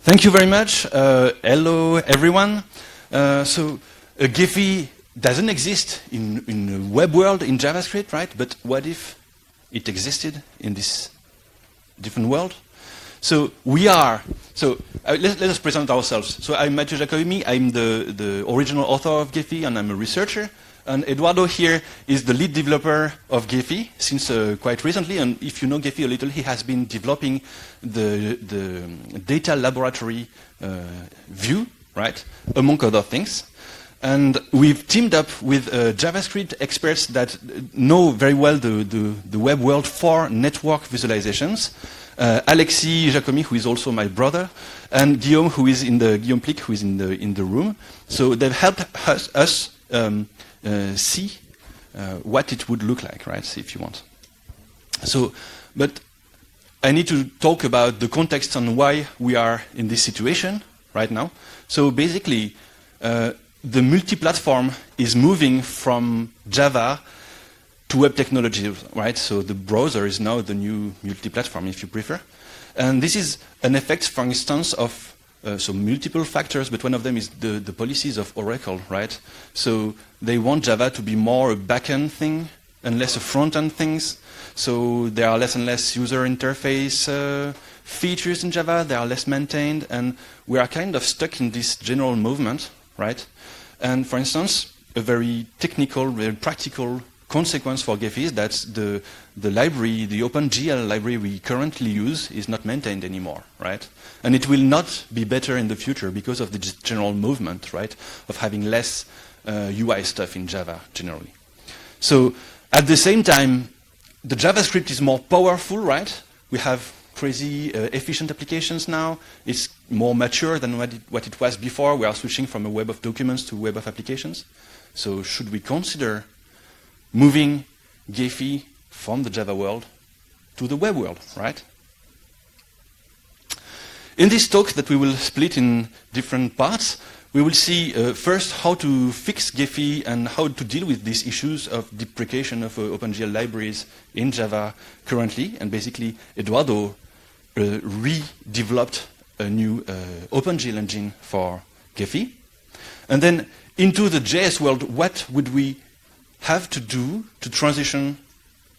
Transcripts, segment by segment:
Thank you very much. Uh, hello, everyone. Uh, so, uh, Gephi doesn't exist in, in the web world in JavaScript, right? But what if it existed in this different world? So we are, so uh, let, let, us present ourselves. So I'm Mathieu Jacomy, I'm the, the original author of Gephi, and I'm a researcher. And Eduardo here is the lead developer of Gephi since uh, quite recently. And if you know Gephi a little, he has been developing the, the data laboratory uh, view, right, among other things. And we've teamed up with uh, JavaScript experts that know very well the, the, the, web world for network visualizations. Uh, Alexis Jacomy, who is also my brother, and Guillaume, who is in the Guillaume Plique, who is in the in the room. So they've helped us, us um, see uh, what it would look like, right? If you want. So, but I need to talk about the context on why we are in this situation right now. So basically, uh, the multi-platform is moving from Java to web technology, right? So the browser is now the new multi-platform, if you prefer. And this is an effect, for instance, of uh, so multiple factors, but one of them is the, the policies of Oracle, right? So they want Java to be more a backend thing and less a front-end things. So there are less and less user interface uh, features in Java. They are less maintained, and we are kind of stuck in this general movement, right? And for instance, a very technical, very practical consequence for Gephi is that the, the library, the OpenGL library we currently use is not maintained anymore, right? And it will not be better in the future because of the general movement, right, of having less uh, UI stuff in Java generally. So at the same time, the JavaScript is more powerful, right? We have crazy uh, efficient applications now. It's more mature than what it, what it was before. We are switching from a web of documents to a web of applications. So should we consider moving Gephi from the Java world to the web world, right? In this talk that we will split in different parts, we will see uh, first how to fix Gephi and how to deal with these issues of deprecation of uh, OpenGL libraries in Java currently. And basically, Eduardo uh, redeveloped a new uh, OpenGL engine for Gephi. And then into the JS world, what would we have to do to transition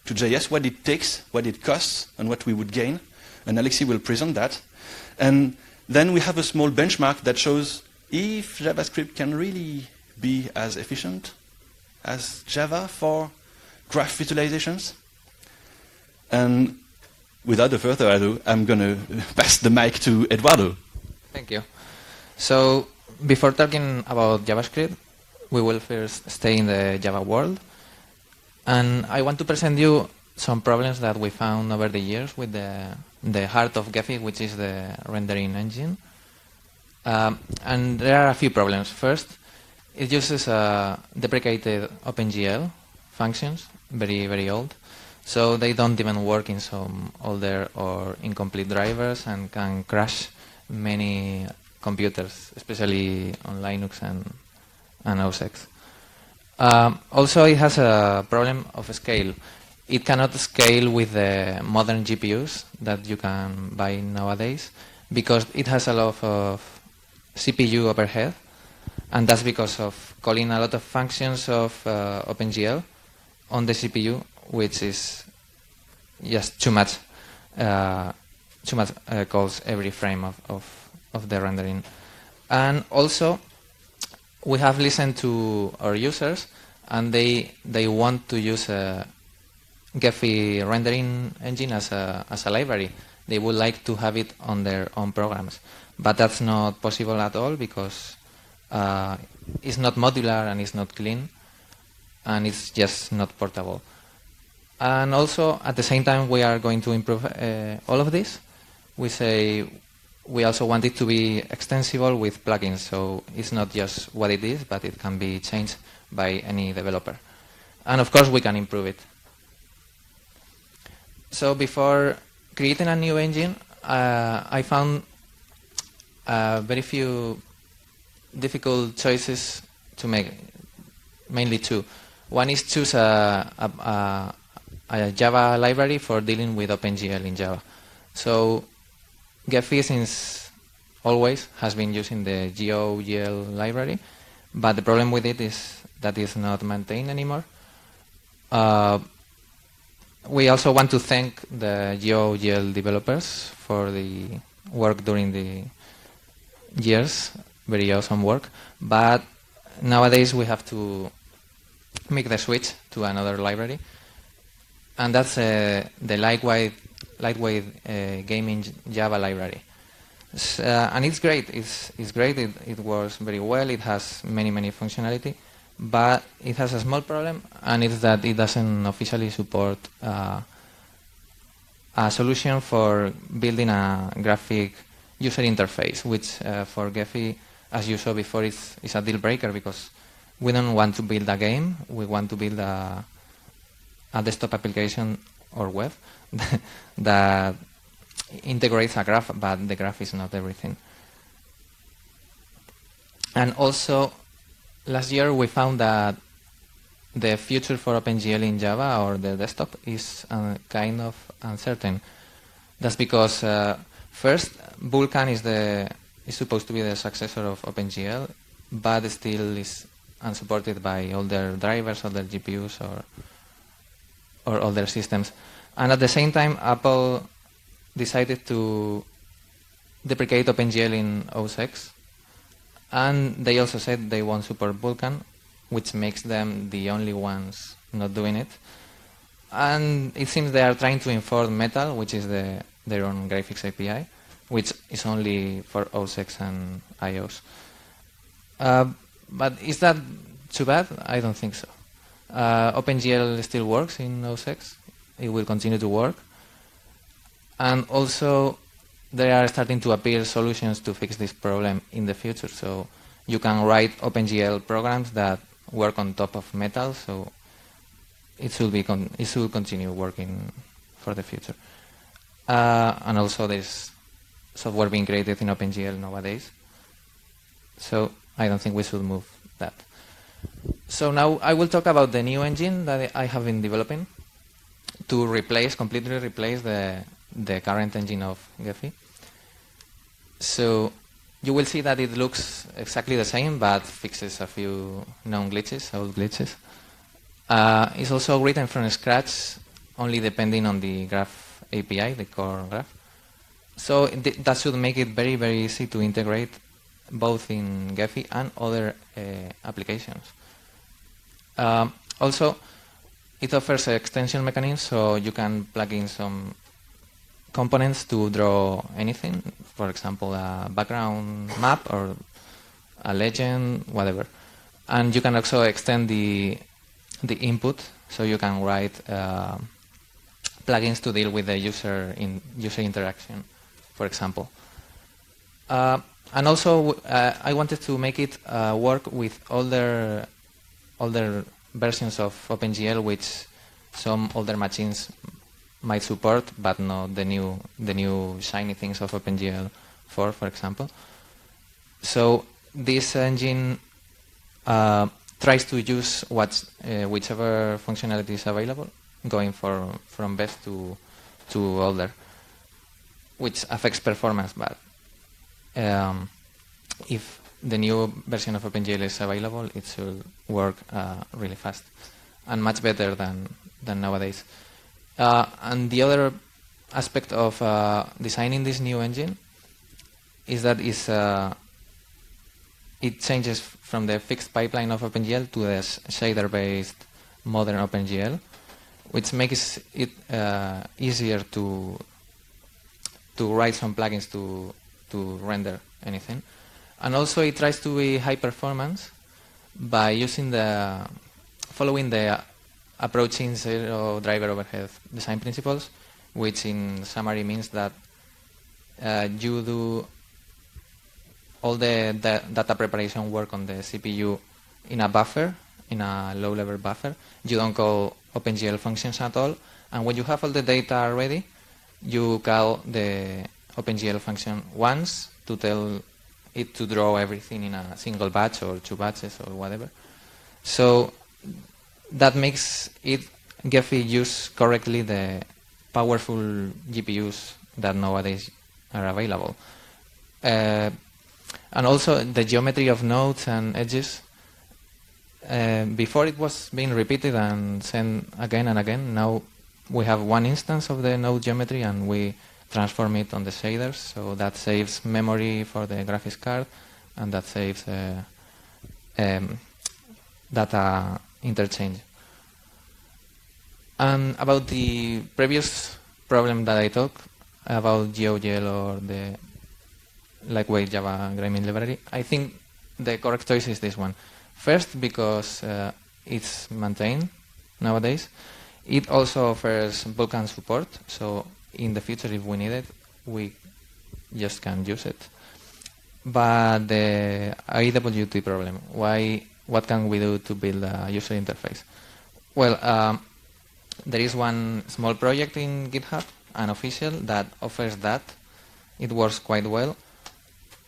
to JS, what it takes, what it costs, and what we would gain. And Alexis will present that. And then we have a small benchmark that shows if JavaScript can really be as efficient as Java for graph visualizations. And without further ado, I'm going to pass the mic to Eduardo. Thank you. So before talking about JavaScript, we will first stay in the Java world. And I want to present you some problems that we found over the years with the, the heart of Gephi, which is the rendering engine. Um, and there are a few problems. First, it uses uh, deprecated OpenGL functions, very, very old. So they don't even work in some older or incomplete drivers and can crash many computers, especially on Linux and and OS X. Um, also, it has a problem of scale. It cannot scale with the modern GPUs that you can buy nowadays because it has a lot of CPU overhead, and that's because of calling a lot of functions of uh, OpenGL on the CPU, which is just too much, uh, too much uh, calls every frame of, of, of the rendering. And also, we have listened to our users and they they want to use a Gephi rendering engine as a as a library. They would like to have it on their own programs, but that's not possible at all because uh, it's not modular and it's not clean, and it's just not portable. And also, at the same time, we are going to improve uh, all of this. We say we also want it to be extensible with plugins, so it's not just what it is, but it can be changed by any developer. And of course, we can improve it. So before creating a new engine, uh, I found uh, very few difficult choices to make, mainly two. One is choose a, a, a Java library for dealing with OpenGL in Java. So Gephi since always has been using the JOGL library, but the problem with it is that it's not maintained anymore. Uh, we also want to thank the JOGL developers for the work during the years, very awesome work, but nowadays we have to make the switch to another library, and that's uh, the lightweight, lightweight uh, gaming Java library. Uh, and it's great. It's, it's great. It, it works very well. It has many, many functionality, but it has a small problem, and it's that it doesn't officially support uh, a solution for building a graphic user interface, which uh, for Gephi, as you saw before, is, is a deal breaker because we don't want to build a game. We want to build a, a desktop application or web that integrates a graph, but the graph is not everything. And also, last year we found that the future for OpenGL in Java or the desktop is uh, kind of uncertain. That's because uh, first, Vulkan is the is supposed to be the successor of OpenGL, but still is unsupported by all their drivers, their GPUs, or or all their systems. And at the same time, Apple decided to deprecate OpenGL in OS X, and they also said they won't support Vulkan, which makes them the only ones not doing it. And it seems they are trying to enforce Metal, which is the, their own graphics API, which is only for OS X and iOS. Uh, but is that too bad? I don't think so. Uh, OpenGL still works in OS X. It will continue to work. And also, there are starting to appear solutions to fix this problem in the future. So you can write OpenGL programs that work on top of Metal. So it should be it should continue working for the future. Uh, and also, there's software being created in OpenGL nowadays. So I don't think we should move that. So now I will talk about the new engine that I have been developing to replace, completely replace the, the current engine of Gephi. So you will see that it looks exactly the same, but fixes a few known glitches, old glitches. Uh, it's also written from scratch, only depending on the graph API, the core graph. So th- that should make it very, very easy to integrate both in Gephi and other uh, applications. Um, also, it offers an extension mechanisms, so you can plug in some components to draw anything, for example, a background map or a legend, whatever. And you can also extend the the input, so you can write uh, plugins to deal with the user in user interaction, for example. Uh, and also, uh, I wanted to make it uh, work with older older versions of OpenGL, which some older machines might support, but not the new the new shiny things of OpenGL 4, for example. So this engine uh, tries to use what uh, whichever functionality is available, going for from best to to older, which affects performance. But um, if the new version of OpenGL is available, it should work uh, really fast and much better than than nowadays. Uh, and the other aspect of uh, designing this new engine is that uh, it changes from the fixed pipeline of OpenGL to the shader-based modern OpenGL, which makes it uh, easier to to write some plugins to to render anything, and also it tries to be high performance by using the following the approaching zero driver overhead design principles, which in summary means that uh, you do all the, the data preparation work on the CPU in a buffer, in a low-level buffer. You don't call OpenGL functions at all, and when you have all the data ready, you call the OpenGL function once to tell it to draw everything in a single batch or two batches or whatever. So that makes it Gephi use correctly the powerful GPUs that nowadays are available. Uh, and also the geometry of nodes and edges. Uh, before it was being repeated and sent again and again. Now we have one instance of the node geometry and we transform it on the shaders. So that saves memory for the graphics card and that saves uh, um, data interchange. And about the previous problem that I talked about JOGL or the lightweight Java Gremlin library, I think the correct choice is this one. First, because uh, it's maintained nowadays. It also offers Vulkan support, so in the future, if we need it, we just can use it. But the AWT problem, why? What can we do to build a user interface? Well, um, there is one small project in GitHub, unofficial, that offers that. It works quite well,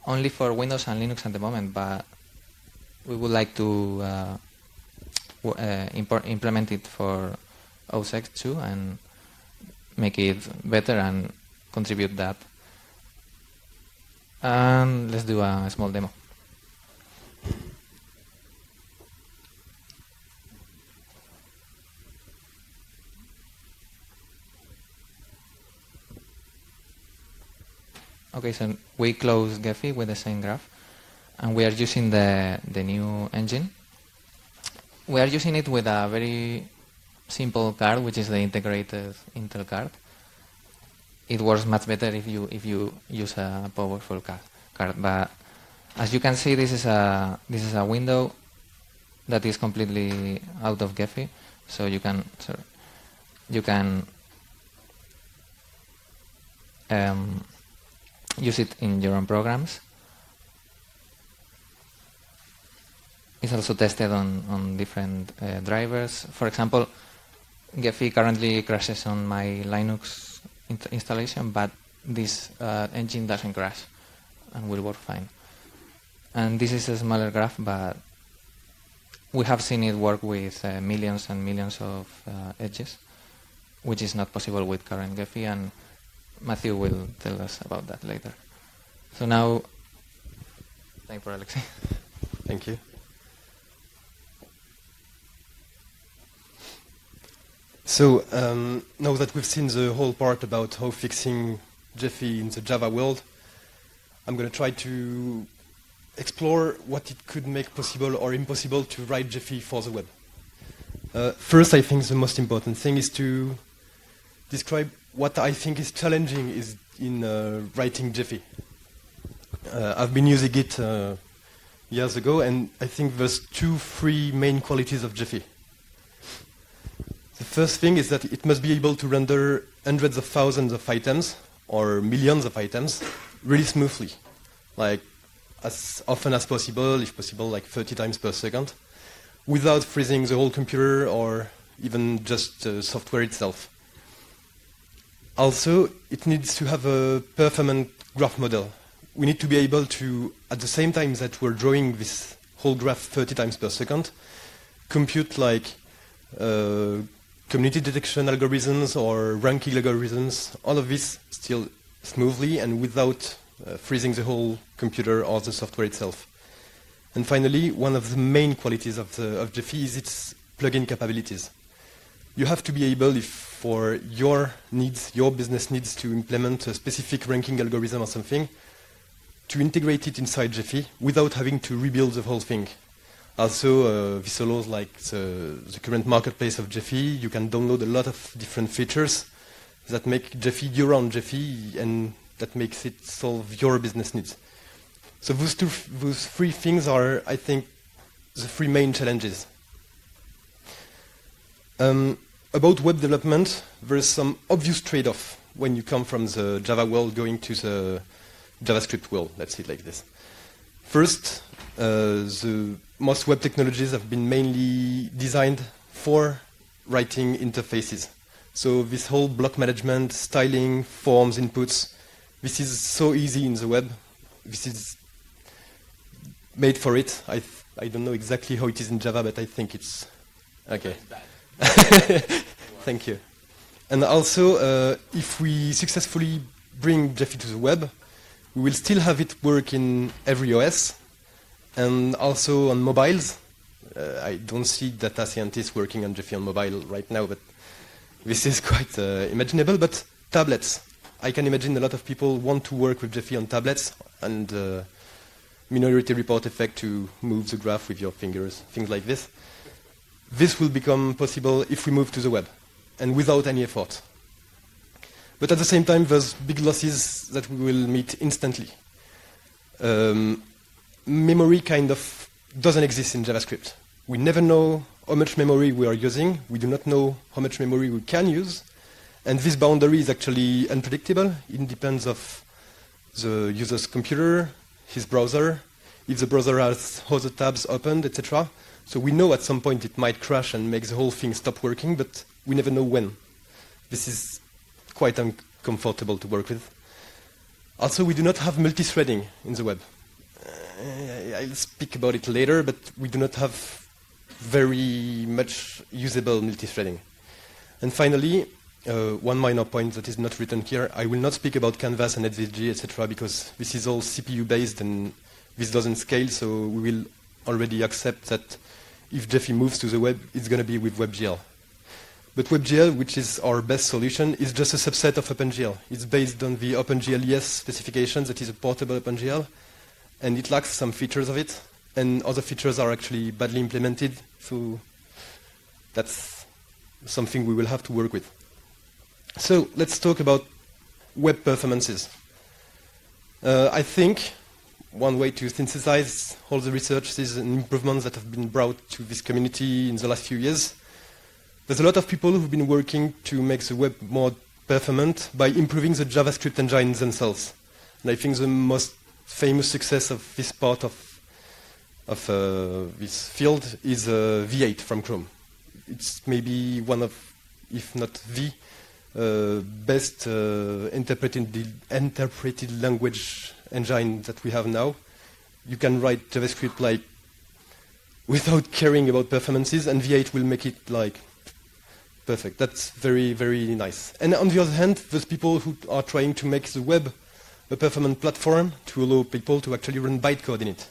only for Windows and Linux at the moment, but we would like to uh, uh, implement it for OSX too and make it better and contribute that. And let's do a small demo. Okay, so we close Gephi with the same graph, and we are using the, the new engine. We are using it with a very simple card, which is the integrated Intel card. It works much better if you if you use a powerful card. card. But as you can see, this is a this is a window that is completely out of Gephi, so you can sorry, you can um, use it in your own programs. It's also tested on, on different uh, drivers. For example, Gephi currently crashes on my Linux installation, but this uh, engine doesn't crash and will work fine. And this is a smaller graph, but we have seen it work with uh, millions and millions of uh, edges, which is not possible with current Gephi, and Mathieu will tell us about that later. So now, thank you, Alexis. Thank you. So um, now that we've seen the whole part about how fixing Gephi in the Java world, I'm going to try to explore what it could make possible or impossible to write Gephi for the web. Uh, first, I think the most important thing is to describe what I think is challenging is in uh, writing Gephi. Uh, I've been using it uh, years ago, and I think there's two, three main qualities of Gephi. First thing is that it must be able to render hundreds of thousands of items or millions of items really smoothly, like as often as possible, if possible, like 30 times per second, without freezing the whole computer or even just the software itself. Also, it needs to have a performant graph model. We need to be able to, at the same time that we're drawing this whole graph 30 times per second, compute like uh, community detection algorithms or ranking algorithms, all of this still smoothly and without uh, freezing the whole computer or the software itself. And finally, one of the main qualities of, the, of Gephi is its plugin capabilities. You have to be able, if for your needs, your business needs to implement a specific ranking algorithm or something, to integrate it inside Gephi without having to rebuild the whole thing. Also, uh, this allows like the, the, current marketplace of Gephi. You can download a lot of different features that make Gephi your own Gephi and that makes it solve your business needs. So those, two, those three things are, I think, the three main challenges. Um, about web development, there's some obvious trade-off when you come from the Java world going to the JavaScript world. Let's see it like this. First, uh, the most web technologies have been mainly designed for writing interfaces. So this whole block management, styling, forms, inputs, this is so easy in the web. This is made for it. I, I don't know exactly how it is in Java, but I think it's okay. Thank you. And also, uh, if we successfully bring Gephi to the web, We will still have it work in every OS and also on mobiles. Uh, I don't see data scientists working on Gephi on mobile right now, but this is quite uh, imaginable. But tablets, I can imagine a lot of people want to work with Gephi on tablets and uh, minority report effect to move the graph with your fingers, things like this. This will become possible if we move to the web and without any effort. But at the same time, there's big losses that we will meet instantly. Um, memory kind of doesn't exist in JavaScript. We never know how much memory we are using. We do not know how much memory we can use. And this boundary is actually unpredictable. It depends of the user's computer, his browser, if the browser has other tabs opened, etc. So we know at some point it might crash and make the whole thing stop working, but we never know when. This is quite uncomfortable to work with. Also, we do not have multi-threading in the web. I'll speak about it later, but we do not have very much usable multi-threading. And finally, uh, one minor point that is not written here, I will not speak about Canvas and SVG, etc., because this is all CPU-based and this doesn't scale, so we will already accept that if Gephi moves to the web, it's going to be with WebGL. But WebGL, which is our best solution, is just a subset of OpenGL. It's based on the OpenGL ES specification that is a portable OpenGL, and it lacks some features of it, and other features are actually badly implemented, so that's something we will have to work with. So let's talk about web performances. Uh, I think one way to synthesize all the research is an improvements that have been brought to this community in the last few years there's a lot of people who've been working to make the web more performant by improving the JavaScript engines themselves. And I think the most famous success of this part of, of uh, this field is uh, V8 from Chrome. It's maybe one of, if not the uh, best uh, interpreted, interpreted language engine that we have now. You can write JavaScript like without caring about performances, and V8 will make it like Perfect. That's very, very nice. And on the other hand, there's people who are trying to make the web a performant platform to allow people to actually run bytecode in it.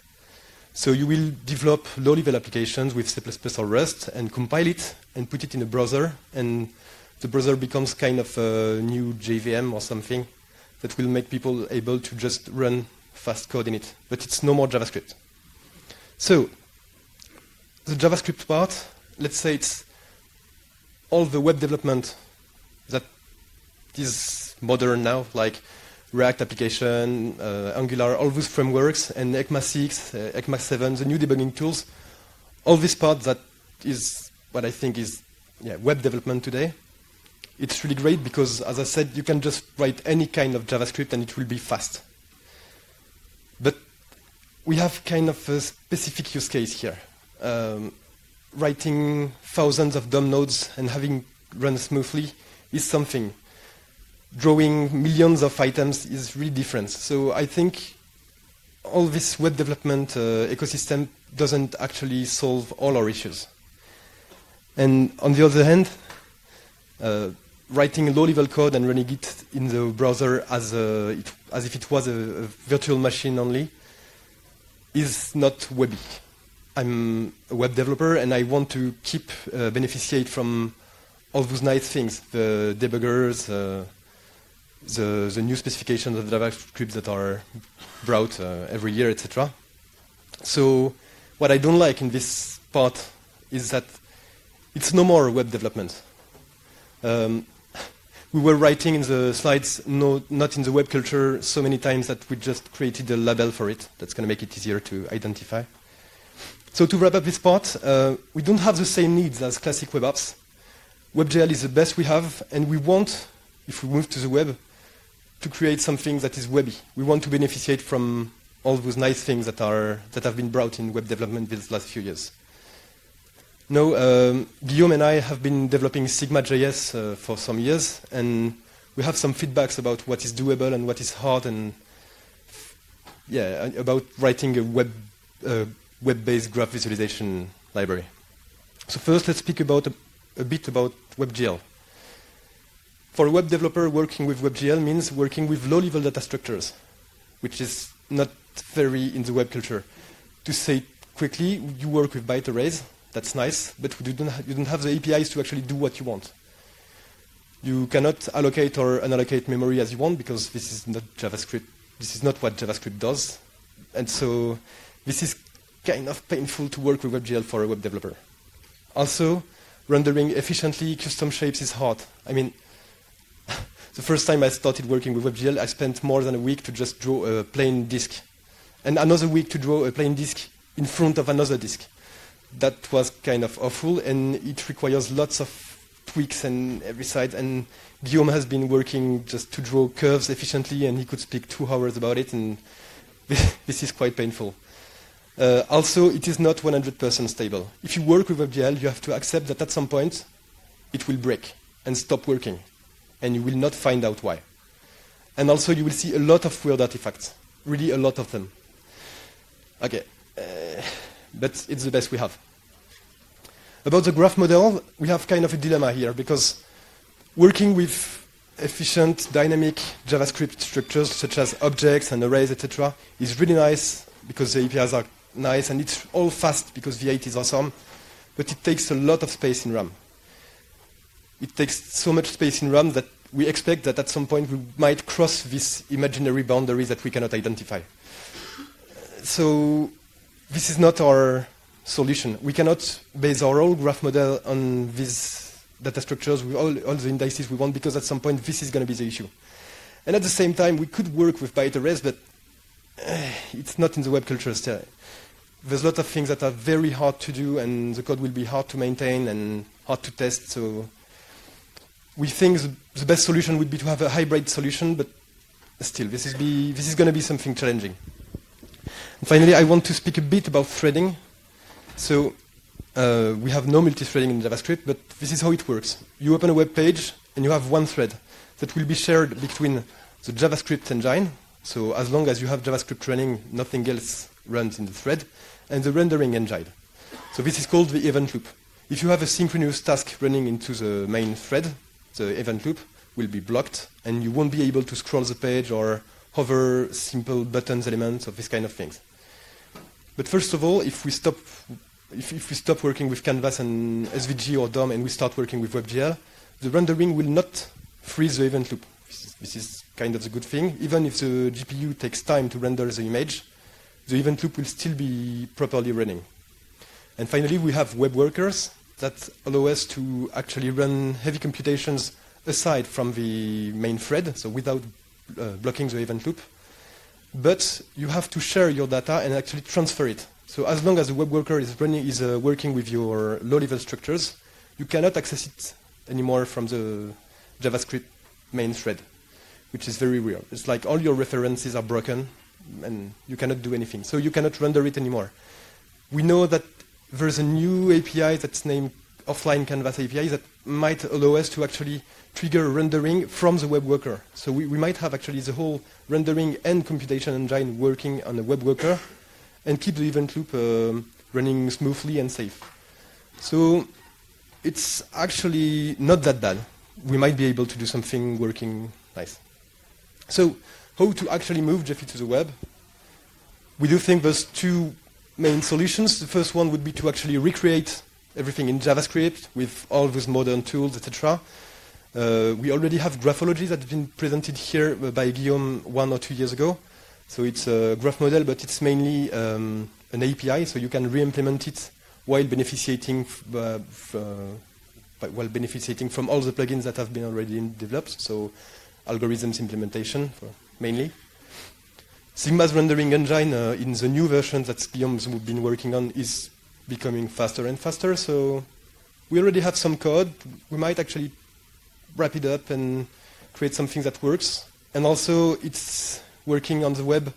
So you will develop low-level applications with C++ or Rust and compile it and put it in a browser, and the browser becomes kind of a new JVM or something that will make people able to just run fast code in it. But it's no more JavaScript. So the JavaScript part, let's say it's all the web development that is modern now, like React application, uh, Angular, all those frameworks, and ECMA 6, uh, ECMA 7, the new debugging tools, all this part that is what I think is yeah, web development today. It's really great because, as I said, you can just write any kind of JavaScript and it will be fast. But we have kind of a specific use case here. Um, writing thousands of DOM nodes and having run smoothly is something. Drawing millions of items is really different. So I think all this web development uh, ecosystem doesn't actually solve all our issues. And on the other hand, uh, writing low-level code and running it in the browser as, a, it, as if it was a, a virtual machine only is not webby. I'm a web developer and I want to keep uh, beneficiate from all those nice things, the debuggers, uh, the, the new specifications of JavaScript that are brought uh, every year, etc. So what I don't like in this part is that it's no more web development. Um, we were writing in the slides, no, not in the web culture, so many times that we just created a label for it. That's going to make it easier to identify. So to wrap up this part, uh, we don't have the same needs as classic web apps. WebGL is the best we have, and we want, if we move to the web, to create something that is webby. We want to beneficiate from all those nice things that, are, that have been brought in web development these last few years. Now, um, Guillaume and I have been developing Sigma.js uh, for some years, and we have some feedbacks about what is doable and what is hard, and yeah, about writing a web uh, web-based graph visualization library. So first, let's speak about a, a bit about WebGL. For a web developer, working with WebGL means working with low-level data structures. which is not very in the web culture. To say quickly, you work with byte arrays, that's nice, but you don't, ha- you don't have the APIs to actually do what you want. You cannot allocate or unallocate memory as you want because this is not JavaScript. This is not what JavaScript does. And so this is kind of painful to work with WebGL for a web developer. Also, rendering efficiently custom shapes is hard. I mean, the first time I started working with WebGL, I spent more than a week to just draw a plain disk, and another week to draw a plain disk in front of another disk. That was kind of awful, and it requires lots of tweaks and every side. And Guillaume has been working just to draw curves efficiently, and he could speak two hours about it, and this is quite painful. Uh, also, it is not 100% stable. If you work with WebGL, you have to accept that at some point it will break and stop working, and you will not find out why. And also, you will see a lot of weird artifacts, really a lot of them. Okay, uh, but it's the best we have. About the graph model, we have kind of a dilemma here because working with efficient, dynamic JavaScript structures such as objects and arrays, etc., is really nice because the APIs are nice and it's all fast because V8 is awesome, but it takes a lot of space in RAM. It takes so much space in RAM that we expect that at some point we might cross this imaginary boundary that we cannot identify. So this is not our solution. We cannot base our whole graph model on these data structures with all, all the indices we want because at some point this is going to be the issue. And at the same time, we could work with byte arrays, but uh, it's not in the web culture still. There's a lot of things that are very hard to do, and the code will be hard to maintain and hard to test. So we think the, the best solution would be to have a hybrid solution, but still, this is, be, this is going to be something challenging. And finally, I want to speak a bit about threading. So uh, we have no multi-threading in JavaScript, but this is how it works. You open a web page, and you have one thread that will be shared between the JavaScript engine. So as long as you have JavaScript running, nothing else runs in the thread, and the rendering engine. So this is called the event loop. If you have a synchronous task running into the main thread, the event loop will be blocked, and you won't be able to scroll the page or hover simple buttons elements of these kind of things. But first of all, if we stop if, if, we stop working with Canvas and SVG or DOM and we start working with WebGL, the rendering will not freeze the event loop. This is, this is, kind of the good thing. Even if the GPU takes time to render the image, the event loop will still be properly running. And finally, we have web workers that allow us to actually run heavy computations aside from the main thread, so without uh, blocking the event loop. But you have to share your data and actually transfer it. So as long as the web worker is running is uh, working with your low-level structures, you cannot access it anymore from the JavaScript main thread, which is very weird. It's like all your references are broken, and you cannot do anything. So you cannot render it anymore. We know that there's a new API that's named offline canvas API that might allow us to actually trigger rendering from the web worker. So we, we might have actually the whole rendering and computation engine working on the web worker and keep the event loop um, running smoothly and safe. So it's actually not that bad. We might be able to do something working nice. So how to actually move Gephi to the web? We do think there's two main solutions. The first one would be to actually recreate everything in JavaScript with all those modern tools, etc. Uh, we already have graphology that's been presented here by Guillaume one or two years ago. So it's a graph model, but it's mainly um, an API, so you can re-implement it while benefiting, uh, uh, while benefiting from all the plugins that have been already developed. So algorithms implementation mainly. Sigma's rendering engine uh, in the new version that Guillaume's been working on is becoming faster and faster. So we already have some code. We might actually wrap it up and create something that works. And also, it's working on the web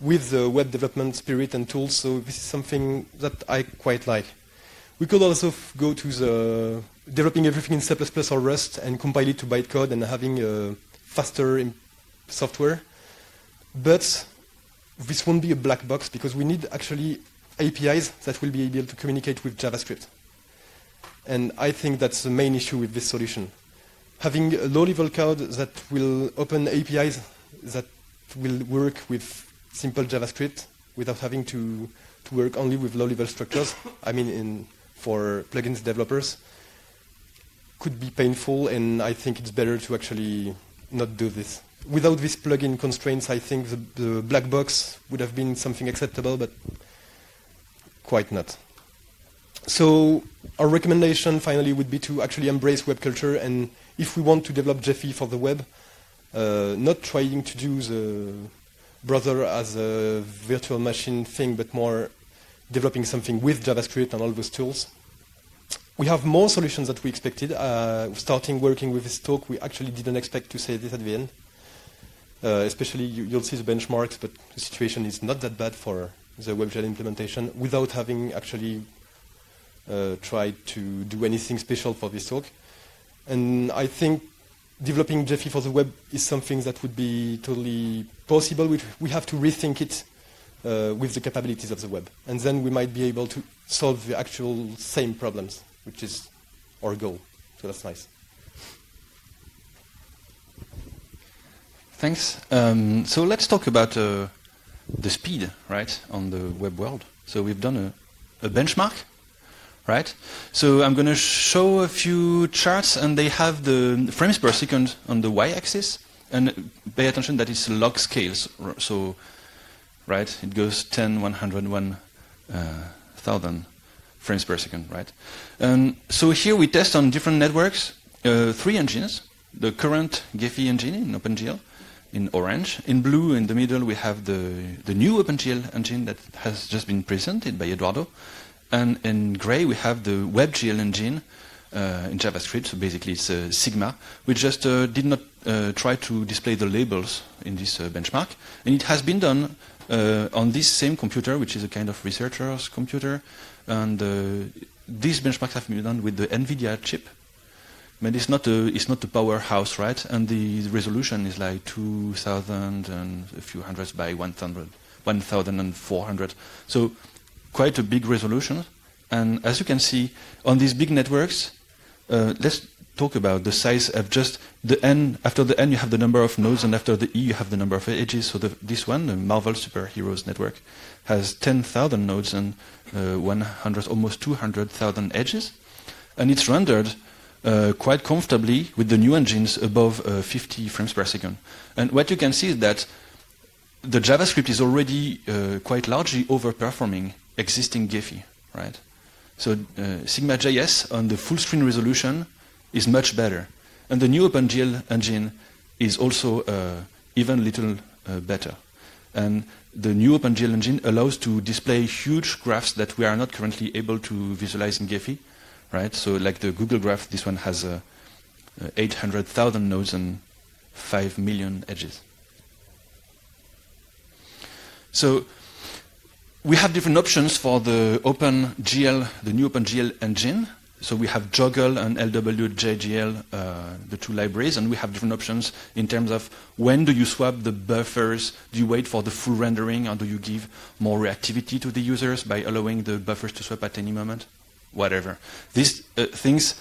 with the web development spirit and tools. So this is something that I quite like. We could also go to the developing everything in C++ or Rust and compile it to bytecode and having a faster software. But this won't be a black box because we need actually APIs that will be able to communicate with JavaScript. And I think that's the main issue with this solution. Having a low-level code that will open APIs that will work with simple JavaScript without having to, to work only with low-level structures. I mean, in, for plugins developers, could be painful, and I think it's better to actually not do this. Without these plugin constraints, I think the, the black box would have been something acceptable, but quite not. So our recommendation finally would be to actually embrace web culture and if we want to develop Gephi for the web, uh, not trying to do the browser as a virtual machine thing, but more developing something with JavaScript and all those tools. We have more solutions that we expected. Uh, starting working with this talk, we actually didn't expect to say this at the end. Uh, especially, you, will see the benchmarks, but the situation is not that bad for the WebGL implementation without having actually uh, tried to do anything special for this talk. And I think developing Gephi for the web is something that would be totally possible. We, we have to rethink it uh, with the capabilities of the web. And then we might be able to solve the actual same problems, which is our goal. So that's nice. Thanks. Um, so let's talk about uh, the speed, right, on the web world. So we've done a, a benchmark right? So I'm going to show a few charts, and they have the frames per second on the y-axis, and pay attention that it's log scales. So, right, it goes 10, 100, 1,000 uh, frames per second, right? And so here we test on different networks uh, three engines: the current Gephi engine in OpenGL, in orange. In blue, in the middle, we have the the new OpenGL engine that has just been presented by Eduardo. And in gray, we have the WebGL engine uh, in JavaScript. So basically, it's uh, Sigma. We just uh, did not uh, try to display the labels in this uh, benchmark. And it has been done uh, on this same computer, which is a kind of researcher's computer. And these benchmarks have been done with the NVIDIA chip. But it's not a it's not a powerhouse, right? And the resolution is like 2,000 and a few hundreds by 1,000, 1,400. So quite a big resolution. And as you can see, on these big networks, uh, let's talk about the size of just the n. After the n, you have the number of nodes, and after the e, you have the number of edges. So the, this one, the Marvel Superheroes Network, has 10,000 nodes and uh, 100, almost 200,000 edges. And it's rendered quite comfortably with the new engines above uh, 50 frames per second. And what you can see is that the JavaScript is already uh, quite largely overperforming existing Gephi, right? So uh, Sigma.js on the full screen resolution is much better. And the new OpenGL engine is also uh, even little uh, better. And the new OpenGL engine allows to display huge graphs that we are not currently able to visualize in Gephi, right? So like the Google graph, this one has uh, uh, 800,000 nodes and 5 million edges. So we have different options for the OpenGL, the new OpenGL engine. So we have JOGL and LWJGL, uh, the two libraries, and we have different options in terms of when do you swap the buffers? Do you wait for the full rendering, or do you give more reactivity to the users by allowing the buffers to swap at any moment? Whatever. These uh, things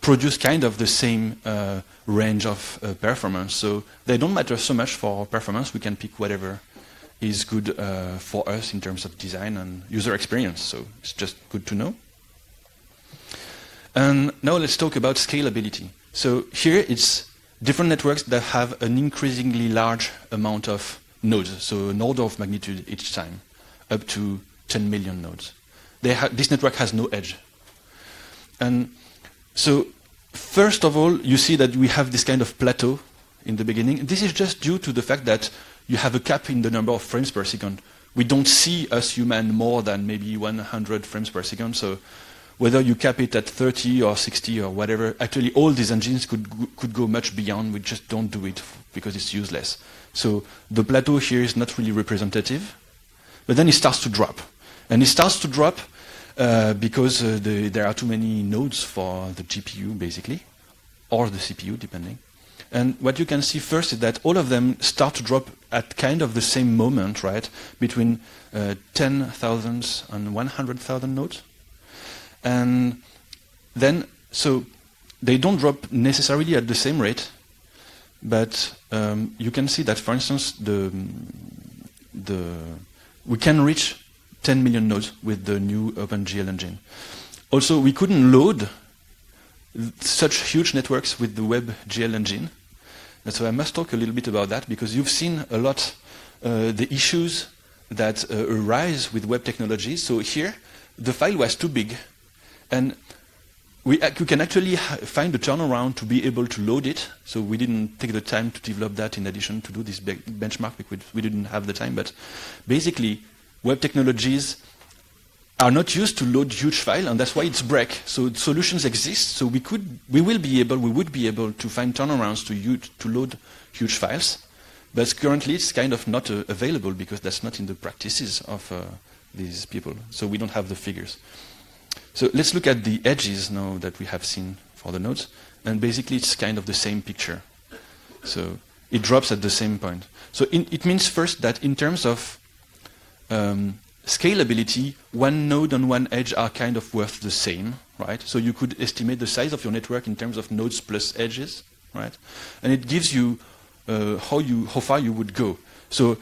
produce kind of the same uh, range of uh, performance, so they don't matter so much for performance. We can pick whatever is good uh, for us in terms of design and user experience. So it's just good to know. And now let's talk about scalability. So here it's different networks that have an increasingly large amount of nodes, so an order of magnitude each time, up to 10 million nodes. this network has no edge. And so first of all, you see that we have this kind of plateau in the beginning. This is just due to the fact that you have a cap in the number of frames per second. We don't see us human more than maybe 100 frames per second. So whether you cap it at 30 or 60 or whatever, actually all these engines could could go much beyond. We just don't do it because it's useless. So the plateau here is not really representative. But then it starts to drop, and it starts to drop uh, because uh, the, there are too many nodes for the GPU, basically, or the CPU, depending. And what you can see first is that all of them start to drop at kind of the same moment, right, between uh, 10,000 and 100,000 nodes. And then, so they don't drop necessarily at the same rate, but um, you can see that, for instance, the, the, we can reach 10 million nodes with the new OpenGL engine. Also, we couldn't load such huge networks with the WebGL engine. And so I must talk a little bit about that because you've seen a lot uh, the issues that uh, arise with web technologies. So here, the file was too big, and we, we can actually find a turnaround to be able to load it. So we didn't take the time to develop that in addition to do this be- benchmark because we didn't have the time. But basically, web technologies are not used to load huge file, and that's why it's break. So solutions exist. So we could, we will be able, we would be able to find turnarounds to to load huge files. But currently, it's kind of not uh, available because that's not in the practices of uh, these people. So we don't have the figures. So let's look at the edges now that we have seen for the nodes. And basically, it's kind of the same picture. So it drops at the same point. So in, it means first that in terms of um, scalability, one node on one edge are kind of worth the same, right? So you could estimate the size of your network in terms of nodes plus edges, right? And it gives you uh, how you how far you would go. So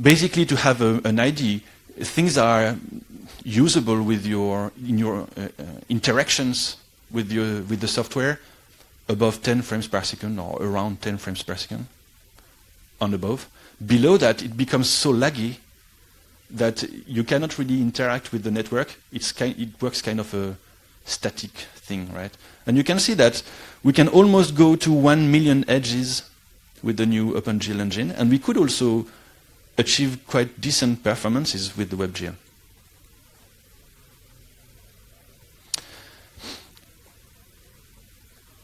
basically, to have a, an idea, things are usable with your in your uh, uh, interactions with your with the software above 10 frames per second or around 10 frames per second on above. Below that, it becomes so laggy that you cannot really interact with the network. It works kind of a static thing, right? And you can see that we can almost go to 1 million edges with the new OpenGL engine, and we could also achieve quite decent performances with the WebGL.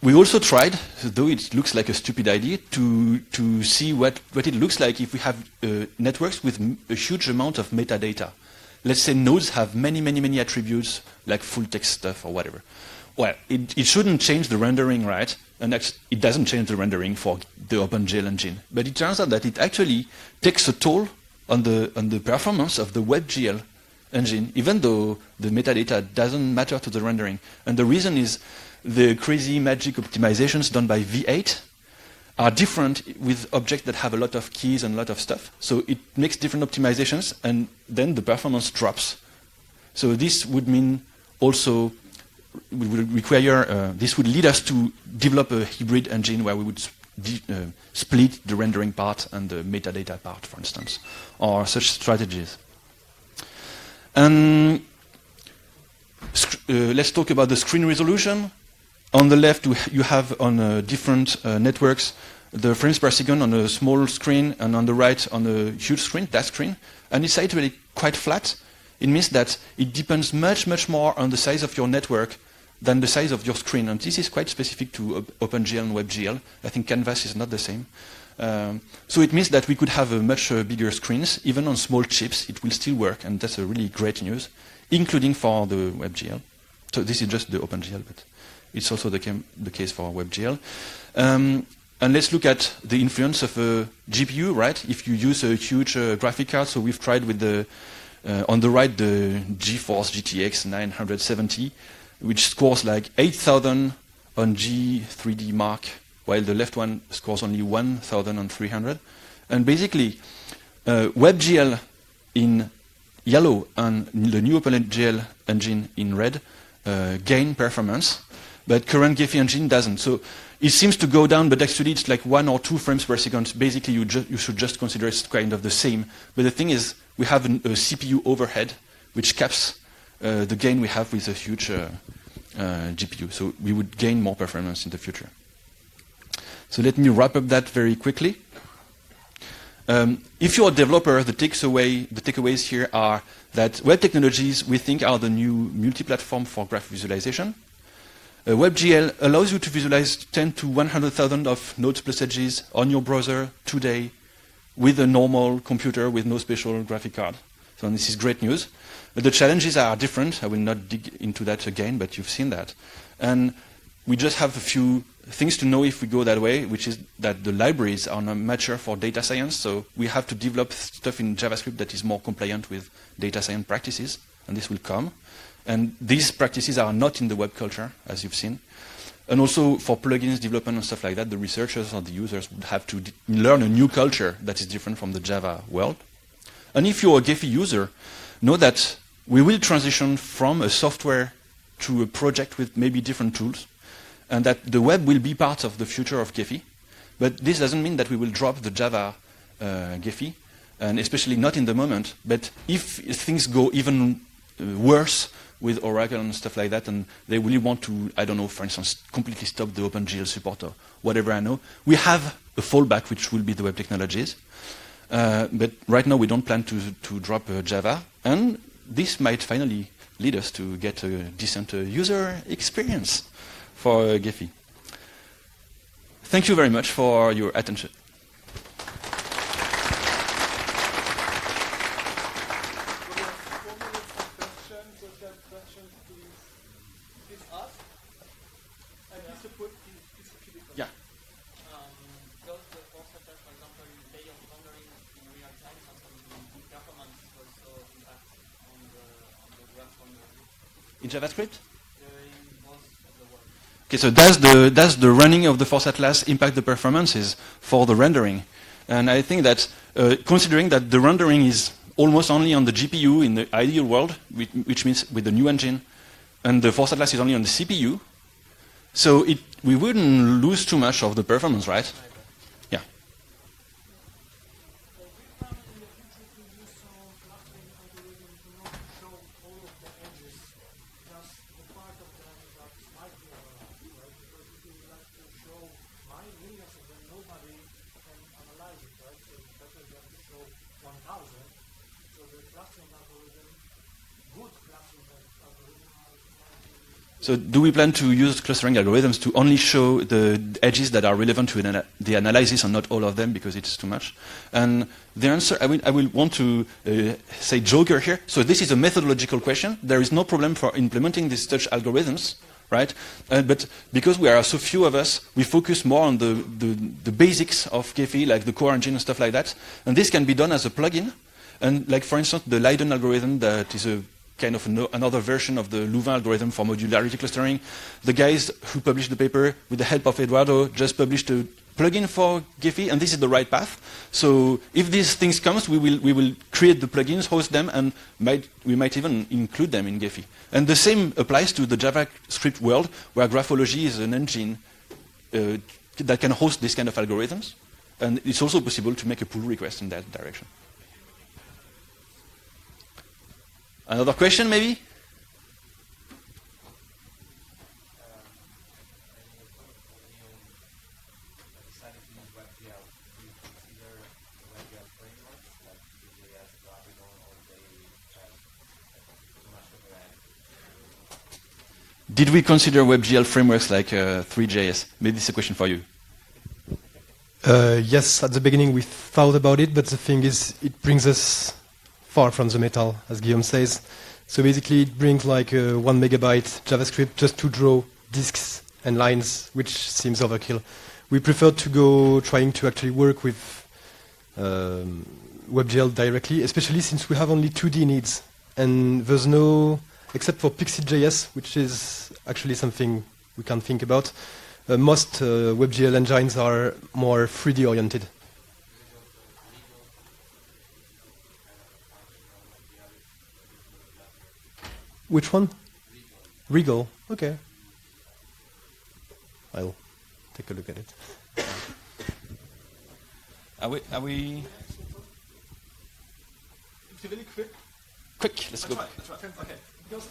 We also tried, though it looks like a stupid idea, to, to see what, what it looks like if we have uh, networks with a huge amount of metadata. Let's say nodes have many, many, many attributes, like full text stuff or whatever. Well, it, it shouldn't change the rendering, right? And it doesn't change the rendering for the OpenGL engine. But it turns out that it actually takes a toll on the, on the performance of the WebGL engine, even though the metadata doesn't matter to the rendering. And the reason is the crazy magic optimizations done by V8 are different with objects that have a lot of keys and a lot of stuff. So it makes different optimizations, and then the performance drops. So this would mean also would require uh, this would lead us to develop a hybrid engine where we would s- di- uh, split the rendering part and the metadata part, for instance, or such strategies. And uh, let's talk about the screen resolution. On the left, you have on uh, different uh, networks the frames per second on a small screen, and on the right on a huge screen, that screen. And it's actually quite flat. It means that it depends much, much more on the size of your network than the size of your screen. And this is quite specific to OpenGL and WebGL. I think Canvas is not the same. Um, so it means that we could have a much uh, bigger screens, even on small chips. It will still work, and that's a really great news, including for the WebGL. So this is just the OpenGL, but it's also the, the case for WebGL. Um, and let's look at the influence of a GPU, right? If you use a huge uh, graphic card, so we've tried with the uh, on the right the GeForce GTX 970, which scores like 8,000 on G3D Mark, while the left one scores only 1,000 on 300. And basically, uh, WebGL in yellow and the new OpenGL engine in red uh, gain performance, but current Gephi engine doesn't. So it seems to go down, but actually it's like one or two frames per second. Basically, you, you should just consider it's kind of the same. But the thing is, we have an, a CPU overhead which caps uh, the gain we have with a huge uh, uh, GPU. So we would gain more performance in the future. So let me wrap up that very quickly. Um, if you're a developer, the, takeaway, the takeaways here are that web technologies we think are the new multi-platform for graph visualization. Uh, WebGL allows you to visualize 10 to 100,000 of nodes plus edges on your browser today with a normal computer with no special graphic card. So this is great news. But the challenges are different. I will not dig into that again, but you've seen that. And we just have a few things to know if we go that way, which is that the libraries are not mature for data science. So we have to develop stuff in JavaScript that is more compliant with data science practices, and this will come. And these practices are not in the web culture, as you've seen. And also for plugins development and stuff like that, the researchers or the users would have to learn a new culture that is different from the Java world. And if you're a Gephi user, know that we will transition from a software to a project with maybe different tools, and that the web will be part of the future of Gephi. But this doesn't mean that we will drop the Java uh, Gephi, and especially not in the moment. But if things go even uh, worse with Oracle and stuff like that, and they really want to, I don't know, for instance, completely stop the OpenGL support or whatever I know, we have a fallback, which will be the web technologies. Uh, but right now, we don't plan to, to drop uh, Java, and this might finally lead us to get a decent uh, user experience for uh, Gephi. Thank you very much for your attention. JavaScript? Okay, so does the, does the running of the Force Atlas impact the performances for the rendering? And I think that uh, considering that the rendering is almost only on the GPU in the ideal world, which, means with the new engine, and the Force Atlas is only on the CPU, so it, we wouldn't lose too much of the performance, right? So do we plan to use clustering algorithms to only show the edges that are relevant to ana- the analysis and not all of them because it's too much? And the answer, I will, I will want to uh, say joker here. So this is a methodological question. There is no problem for implementing these such algorithms, right? Uh, but because we are so few of us, we focus more on the, the, the basics of Gephi, like the core engine and stuff like that. And this can be done as a plugin. And like, for instance, the Leiden algorithm that is a kind of ano- another version of the Louvain algorithm for modularity clustering. The guys who published the paper, with the help of Eduardo, just published a plugin for Gephi, and this is the right path. So if these things comes, we will, we will create the plugins, host them, and might, we might even include them in Gephi. And the same applies to the JavaScript world, where Graphology is an engine uh, that can host this kind of algorithms. And it's also possible to make a pull request in that direction. Another question, maybe? Did we consider WebGL frameworks like uh, three.js? Maybe this is a question for you. Uh, yes, at the beginning we thought about it, but the thing is, it brings us far from the metal, as Guillaume says. So basically, it brings like uh, one megabyte JavaScript just to draw disks and lines, which seems overkill. We prefer to go trying to actually work with um, WebGL directly, especially since we have only 2D needs, and there's no, except for Pixi.js, which is actually something we can think about. Uh, most uh, WebGL engines are more 3D oriented. Which one? regl. Okay. I'll take a look at it. Are we? Are we It's really quick. quick? Let's go. Right, that's right. Okay. Because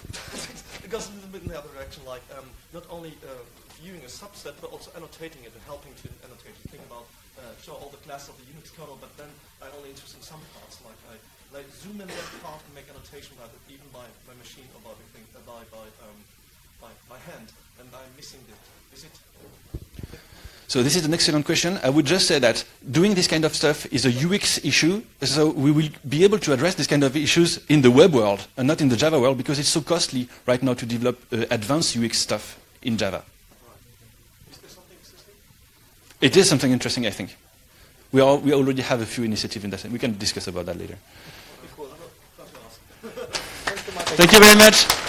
it goes a little bit in the other direction, like um, not only uh, viewing a subset, but also annotating it and helping to annotate. Think about uh, show all the classes of the Unix kernel, but then I'm only interested in some parts. Like I like zoom in that part and make annotation by the, even by by machine or by thing, uh, by by, um, by by hand, and I'm missing it. Is it? So this is an excellent question. I would just say that doing this kind of stuff is a UX issue. So we will be able to address this kind of issues in the web world and not in the Java world because it's so costly right now to develop uh, advanced UX stuff in Java. Is there something existing? It is something interesting, I think. We, all, we already have a few initiatives in that. We can discuss about that later. Cool. I'm not, not to ask. Thanks so much. Thank you very much.